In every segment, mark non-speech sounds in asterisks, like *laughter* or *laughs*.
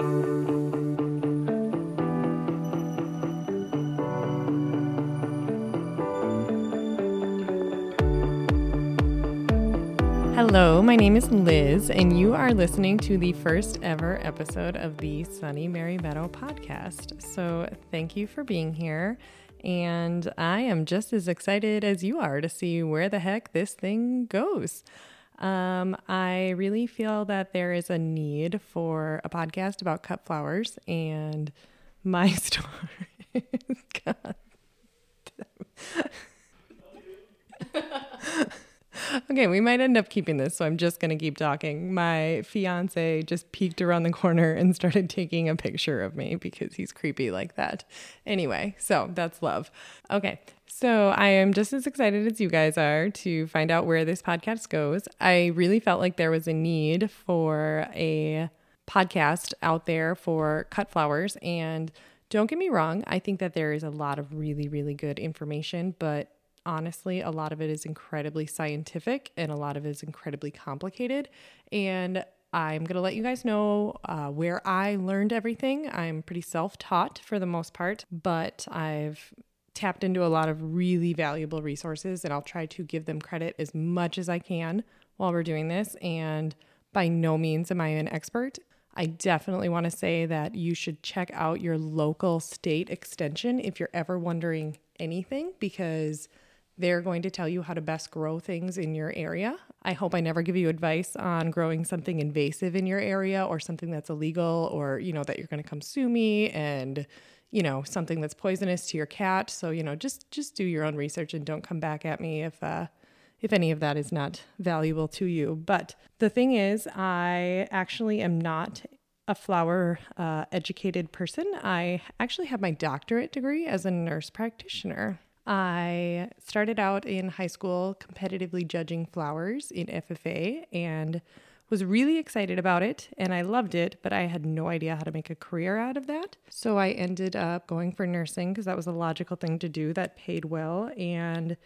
Hello, my name is Liz, and you are listening to the first ever episode of the Sunny Mary Meadow podcast. So, thank you for being here. And I am just as excited as you are to see where the heck this thing goes. Um, I really feel that there is a need for a podcast about cut flowers, and my *laughs* story. God. *laughs* okay, we might end up keeping this, so I'm just going to keep talking. My fiance just peeked around the corner and started taking a picture of me because he's creepy like that. Anyway, so that's love. Okay, so I am just as excited as you guys are to find out where this podcast goes. I really felt like there was a need for a podcast out there for cut flowers and don't get me wrong, I think that there is a lot of really, really good information, but honestly, a lot of it is incredibly scientific and a lot of it is incredibly complicated. And I'm going to let you guys know uh, where I learned everything. I'm pretty self taught for the most part, but I've tapped into a lot of really valuable resources and I'll try to give them credit as much as I can while we're doing this. And by no means am I an expert. I definitely want to say that you should check out your local state extension if you're ever wondering anything because they're going to tell you how to best grow things in your area. I hope I never give you advice on growing something invasive in your area or something that's illegal or, you know, that you're going to come sue me and, you know, something that's poisonous to your cat. So, you know, just just do your own research and don't come back at me if uh if any of that is not valuable to you. But the thing is, I actually am not a flower uh, educated person. I actually have my doctorate degree as a nurse practitioner. I started out in high school competitively judging flowers in FFA and was really excited about it and I loved it, but I had no idea how to make a career out of that. So I ended up going for nursing because that was a logical thing to do that paid well. And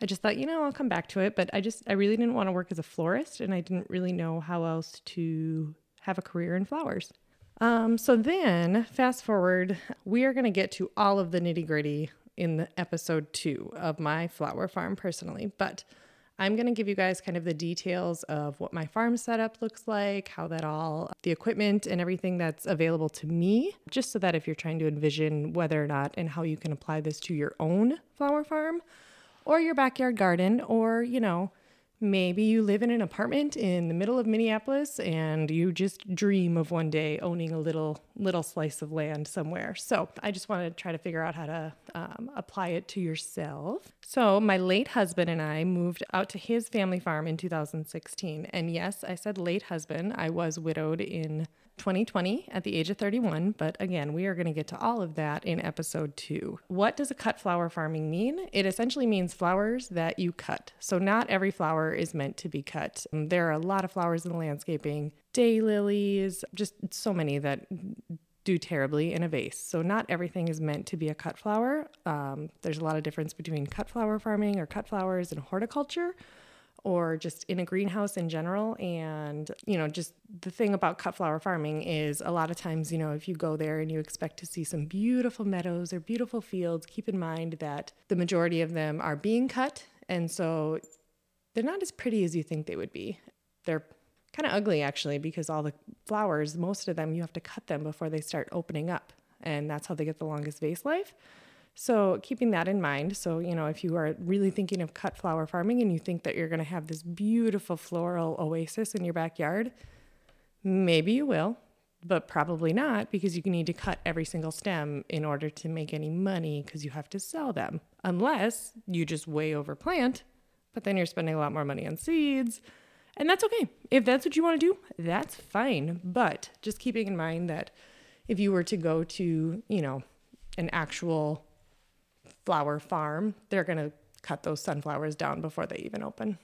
I just thought, you know, I'll come back to it. But I just, I really didn't want to work as a florist and I didn't really know how else to have a career in flowers. Um, so then, fast forward, we are going to get to all of the nitty gritty in the episode two of my flower farm personally, but I'm going to give you guys kind of the details of what my farm setup looks like, how that all, the equipment and everything that's available to me, just so that if you're trying to envision whether or not and how you can apply this to your own flower farm or your backyard garden, or, you know, Maybe you live in an apartment in the middle of Minneapolis and you just dream of one day owning a little little slice of land somewhere. So I just want to try to figure out how to um, apply it to yourself. So my late husband and I moved out to his family farm in 2016, and yes, I said late husband. I was widowed in 2020 at the age of 31, but again, we are going to get to all of that in episode two. What does a cut flower farming mean? It essentially means flowers that you cut. So, not every flower is meant to be cut. There are a lot of flowers in landscaping, daylilies, just so many that do terribly in a vase. So, not everything is meant to be a cut flower. Um, there's a lot of difference between cut flower farming or cut flowers and horticulture or just in a greenhouse in general. And, you know, just the thing about cut flower farming is a lot of times, you know, if you go there and you expect to see some beautiful meadows or beautiful fields, keep in mind that the majority of them are being cut. And so they're not as pretty as you think they would be. They're kind of ugly actually because all the flowers, most of them, you have to cut them before they start opening up. And that's how they get the longest vase life. So, keeping that in mind, so you know, if you are really thinking of cut flower farming and you think that you're going to have this beautiful floral oasis in your backyard, maybe you will, but probably not because you need to cut every single stem in order to make any money because you have to sell them. Unless you just way overplant, but then you're spending a lot more money on seeds. And that's okay. If that's what you want to do, that's fine. But just keeping in mind that if you were to go to, you know, an actual flower farm, they're going to cut those sunflowers down before they even open.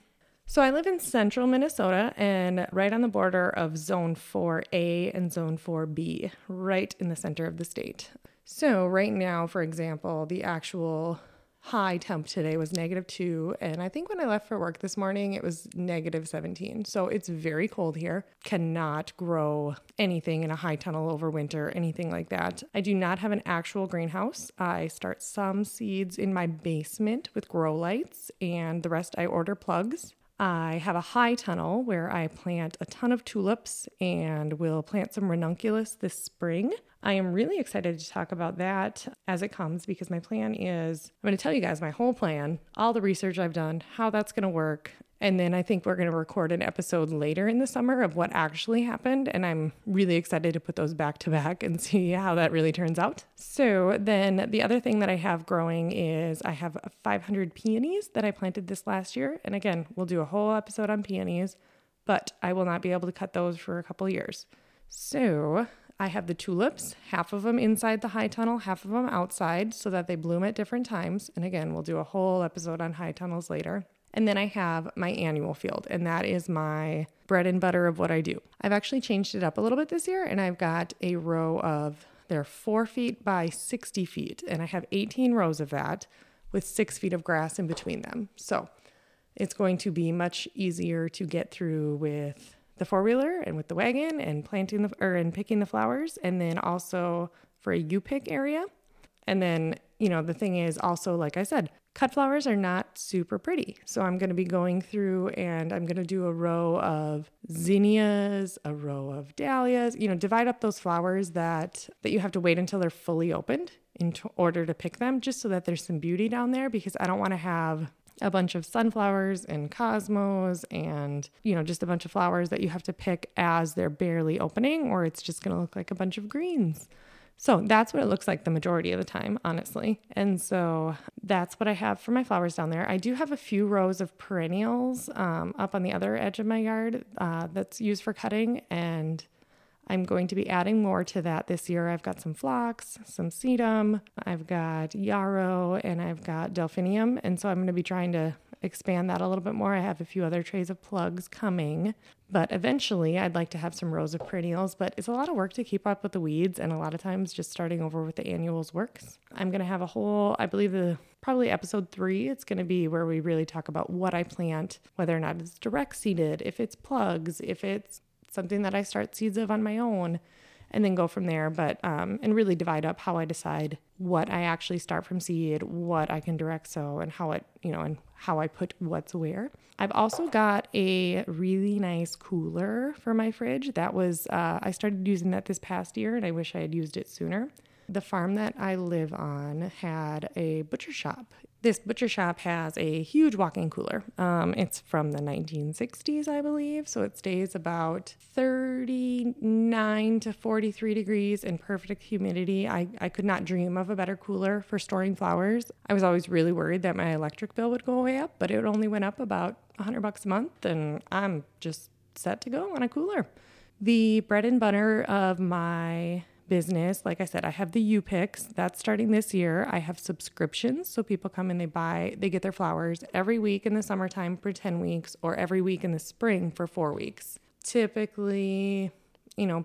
So I live in central Minnesota and right on the border of zone 4A and zone 4B, right in the center of the state. So right now, for example, the actual high temp today was negative two. And I think when I left for work this morning, it was negative 17. So it's very cold here. Cannot grow anything in a high tunnel over winter, anything like that. I do not have an actual greenhouse. I start some seeds in my basement with grow lights, and the rest I order plugs. I have a high tunnel where I plant a ton of tulips and will plant some ranunculus this spring. I am really excited to talk about that as it comes because my plan is I'm going to tell you guys my whole plan, all the research I've done, how that's going to work, and then I think we're going to record an episode later in the summer of what actually happened. And I'm really excited to put those back to back and *laughs* see how that really turns out. So, then the other thing that I have growing is I have 500 peonies that I planted this last year. And again, we'll do a whole episode on peonies, but I will not be able to cut those for a couple years. So, I have the tulips, half of them inside the high tunnel, half of them outside, so that they bloom at different times. And again, we'll do a whole episode on high tunnels later. And then I have my annual field, and that is my bread and butter of what I do. I've actually changed it up a little bit this year, and I've got a row of, they're four feet by 60 feet, and I have 18 rows of that with six feet of grass in between them. So it's going to be much easier to get through with the four wheeler and with the wagon and planting the or and picking the flowers, and then also for a U pick area. And then, you know, the thing is also, like I said, cut flowers are not super pretty. So I'm going to be going through and I'm going to do a row of zinnias, a row of dahlias, you know, divide up those flowers that that you have to wait until they're fully opened in t- order to pick them just so that there's some beauty down there because I don't want to have a bunch of sunflowers and cosmos and you know just a bunch of flowers that you have to pick as they're barely opening or it's just going to look like a bunch of greens. So that's what it looks like the majority of the time, honestly. And so that's what I have for my flowers down there. I do have a few rows of perennials um, up on the other edge of my yard uh, that's used for cutting. And I'm going to be adding more to that this year. I've got some phlox, some sedum, I've got yarrow, and I've got delphinium. And so I'm going to be trying to expand that a little bit more. I have a few other trays of plugs coming, but eventually I'd like to have some rows of perennials. But it's a lot of work to keep up with the weeds, and a lot of times just starting over with the annuals works. I'm going to have a whole, I believe, the probably episode three, it's going to be where we really talk about what I plant, whether or not it's direct seeded, if it's plugs, if it's something that I start seeds of on my own and then go from there. But um, and really divide up how I decide what I actually start from seed, what I can direct sow, and how it you know and how I put what's where. I've also got a really nice cooler for my fridge. That was uh, I started using that this past year, and I wish I had used it sooner. The farm that I live on had a butcher shop this butcher shop has a huge walk-in cooler. Um, it's from the 1960s, I believe, so it stays about 39 to 43 degrees in perfect humidity. I, I could not dream of a better cooler for storing flowers. I was always really worried that my electric bill would go way up, but it only went up about 100 bucks a month, and I'm just set to go on a cooler. The bread and butter of my business. Like I said, I have the U picks that's starting this year. I have subscriptions. So people come and they buy, they get their flowers every week in the summertime for 10 weeks or every week in the spring for four weeks. Typically, you know,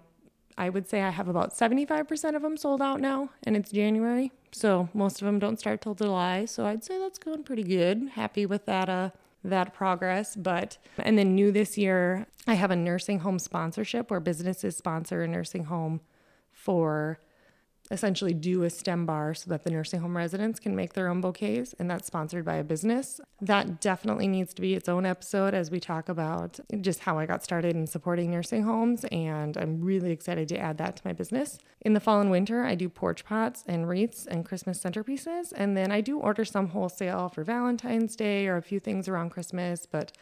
I would say I have about 75% of them sold out now and it's January. So most of them don't start till July. So I'd say that's going pretty good. Happy with that uh that progress. But, and then new this year, I have a nursing home sponsorship where businesses sponsor a nursing home for essentially do a stem bar so that the nursing home residents can make their own bouquets and that's sponsored by a business. That definitely needs to be its own episode as we talk about just how i got started in supporting nursing homes and i'm really excited to add that to my business. In the fall and winter i do porch pots and wreaths and christmas centerpieces and then i do order some wholesale for valentine's day or a few things around christmas but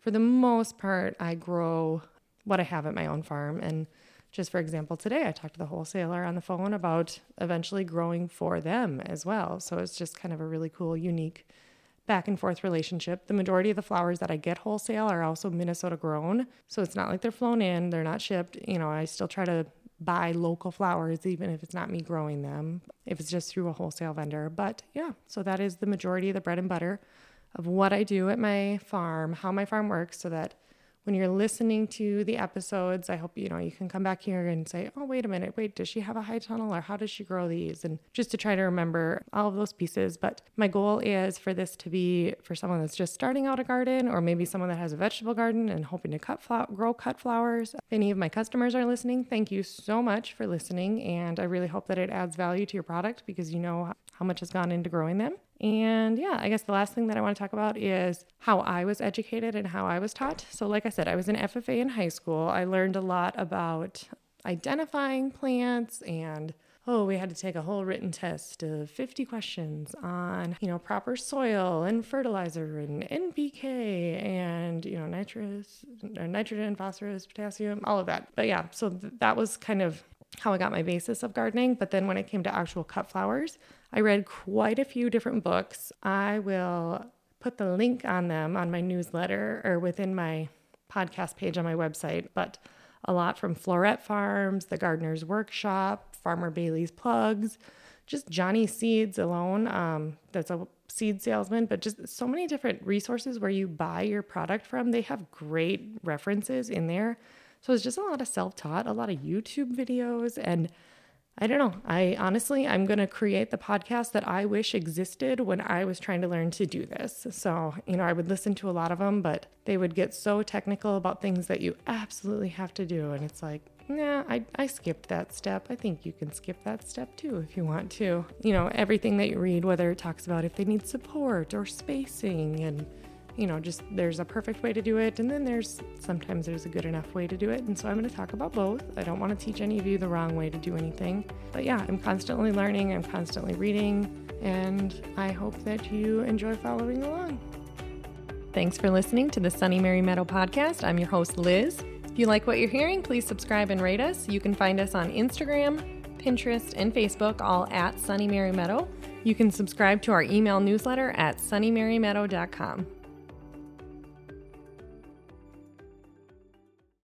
for the most part i grow what i have at my own farm and just for example, today I talked to the wholesaler on the phone about eventually growing for them as well. So it's just kind of a really cool, unique back and forth relationship. The majority of the flowers that I get wholesale are also Minnesota grown. So it's not like they're flown in, they're not shipped. You know, I still try to buy local flowers, even if it's not me growing them, if it's just through a wholesale vendor. But yeah, so that is the majority of the bread and butter of what I do at my farm, how my farm works, so that when you're listening to the episodes, I hope you know you can come back here and say, "Oh, wait a minute. Wait, does she have a high tunnel or how does she grow these?" And just to try to remember all of those pieces, but my goal is for this to be for someone that's just starting out a garden or maybe someone that has a vegetable garden and hoping to cut grow cut flowers. If any of my customers are listening, thank you so much for listening and I really hope that it adds value to your product because you know how much has gone into growing them. And yeah, I guess the last thing that I want to talk about is how I was educated and how I was taught. So, like I said, I was an FFA in high school. I learned a lot about identifying plants and oh, we had to take a whole written test of 50 questions on, you know, proper soil and fertilizer and NPK and, you know, nitrous, nitrogen, phosphorus, potassium, all of that. But yeah, so th- that was kind of how I got my basis of gardening. But then when it came to actual cut flowers, I read quite a few different books. I will put the link on them on my newsletter or within my podcast page on my website, but a lot from Floret Farms, The Gardener's Workshop, Farmer Bailey's Plugs, just Johnny Seeds alone. Um, that's a seed salesman, but just so many different resources where you buy your product from. They have great references in there. So it's just a lot of self taught, a lot of YouTube videos, and I don't know. I honestly, I'm going to create the podcast that I wish existed when I was trying to learn to do this. So, you know, I would listen to a lot of them, but they would get so technical about things that you absolutely have to do. And it's like, nah, I, I skipped that step. I think you can skip that step too if you want to. You know, everything that you read, whether it talks about if they need support or spacing and you know, just there's a perfect way to do it, and then there's sometimes there's a good enough way to do it. And so I'm going to talk about both. I don't want to teach any of you the wrong way to do anything. But yeah, I'm constantly learning, I'm constantly reading, and I hope that you enjoy following along. Thanks for listening to the Sunny Mary Meadow podcast. I'm your host, Liz. If you like what you're hearing, please subscribe and rate us. You can find us on Instagram, Pinterest, and Facebook, all at Sunny Mary Meadow. You can subscribe to our email newsletter at sunnymarymeadow.com.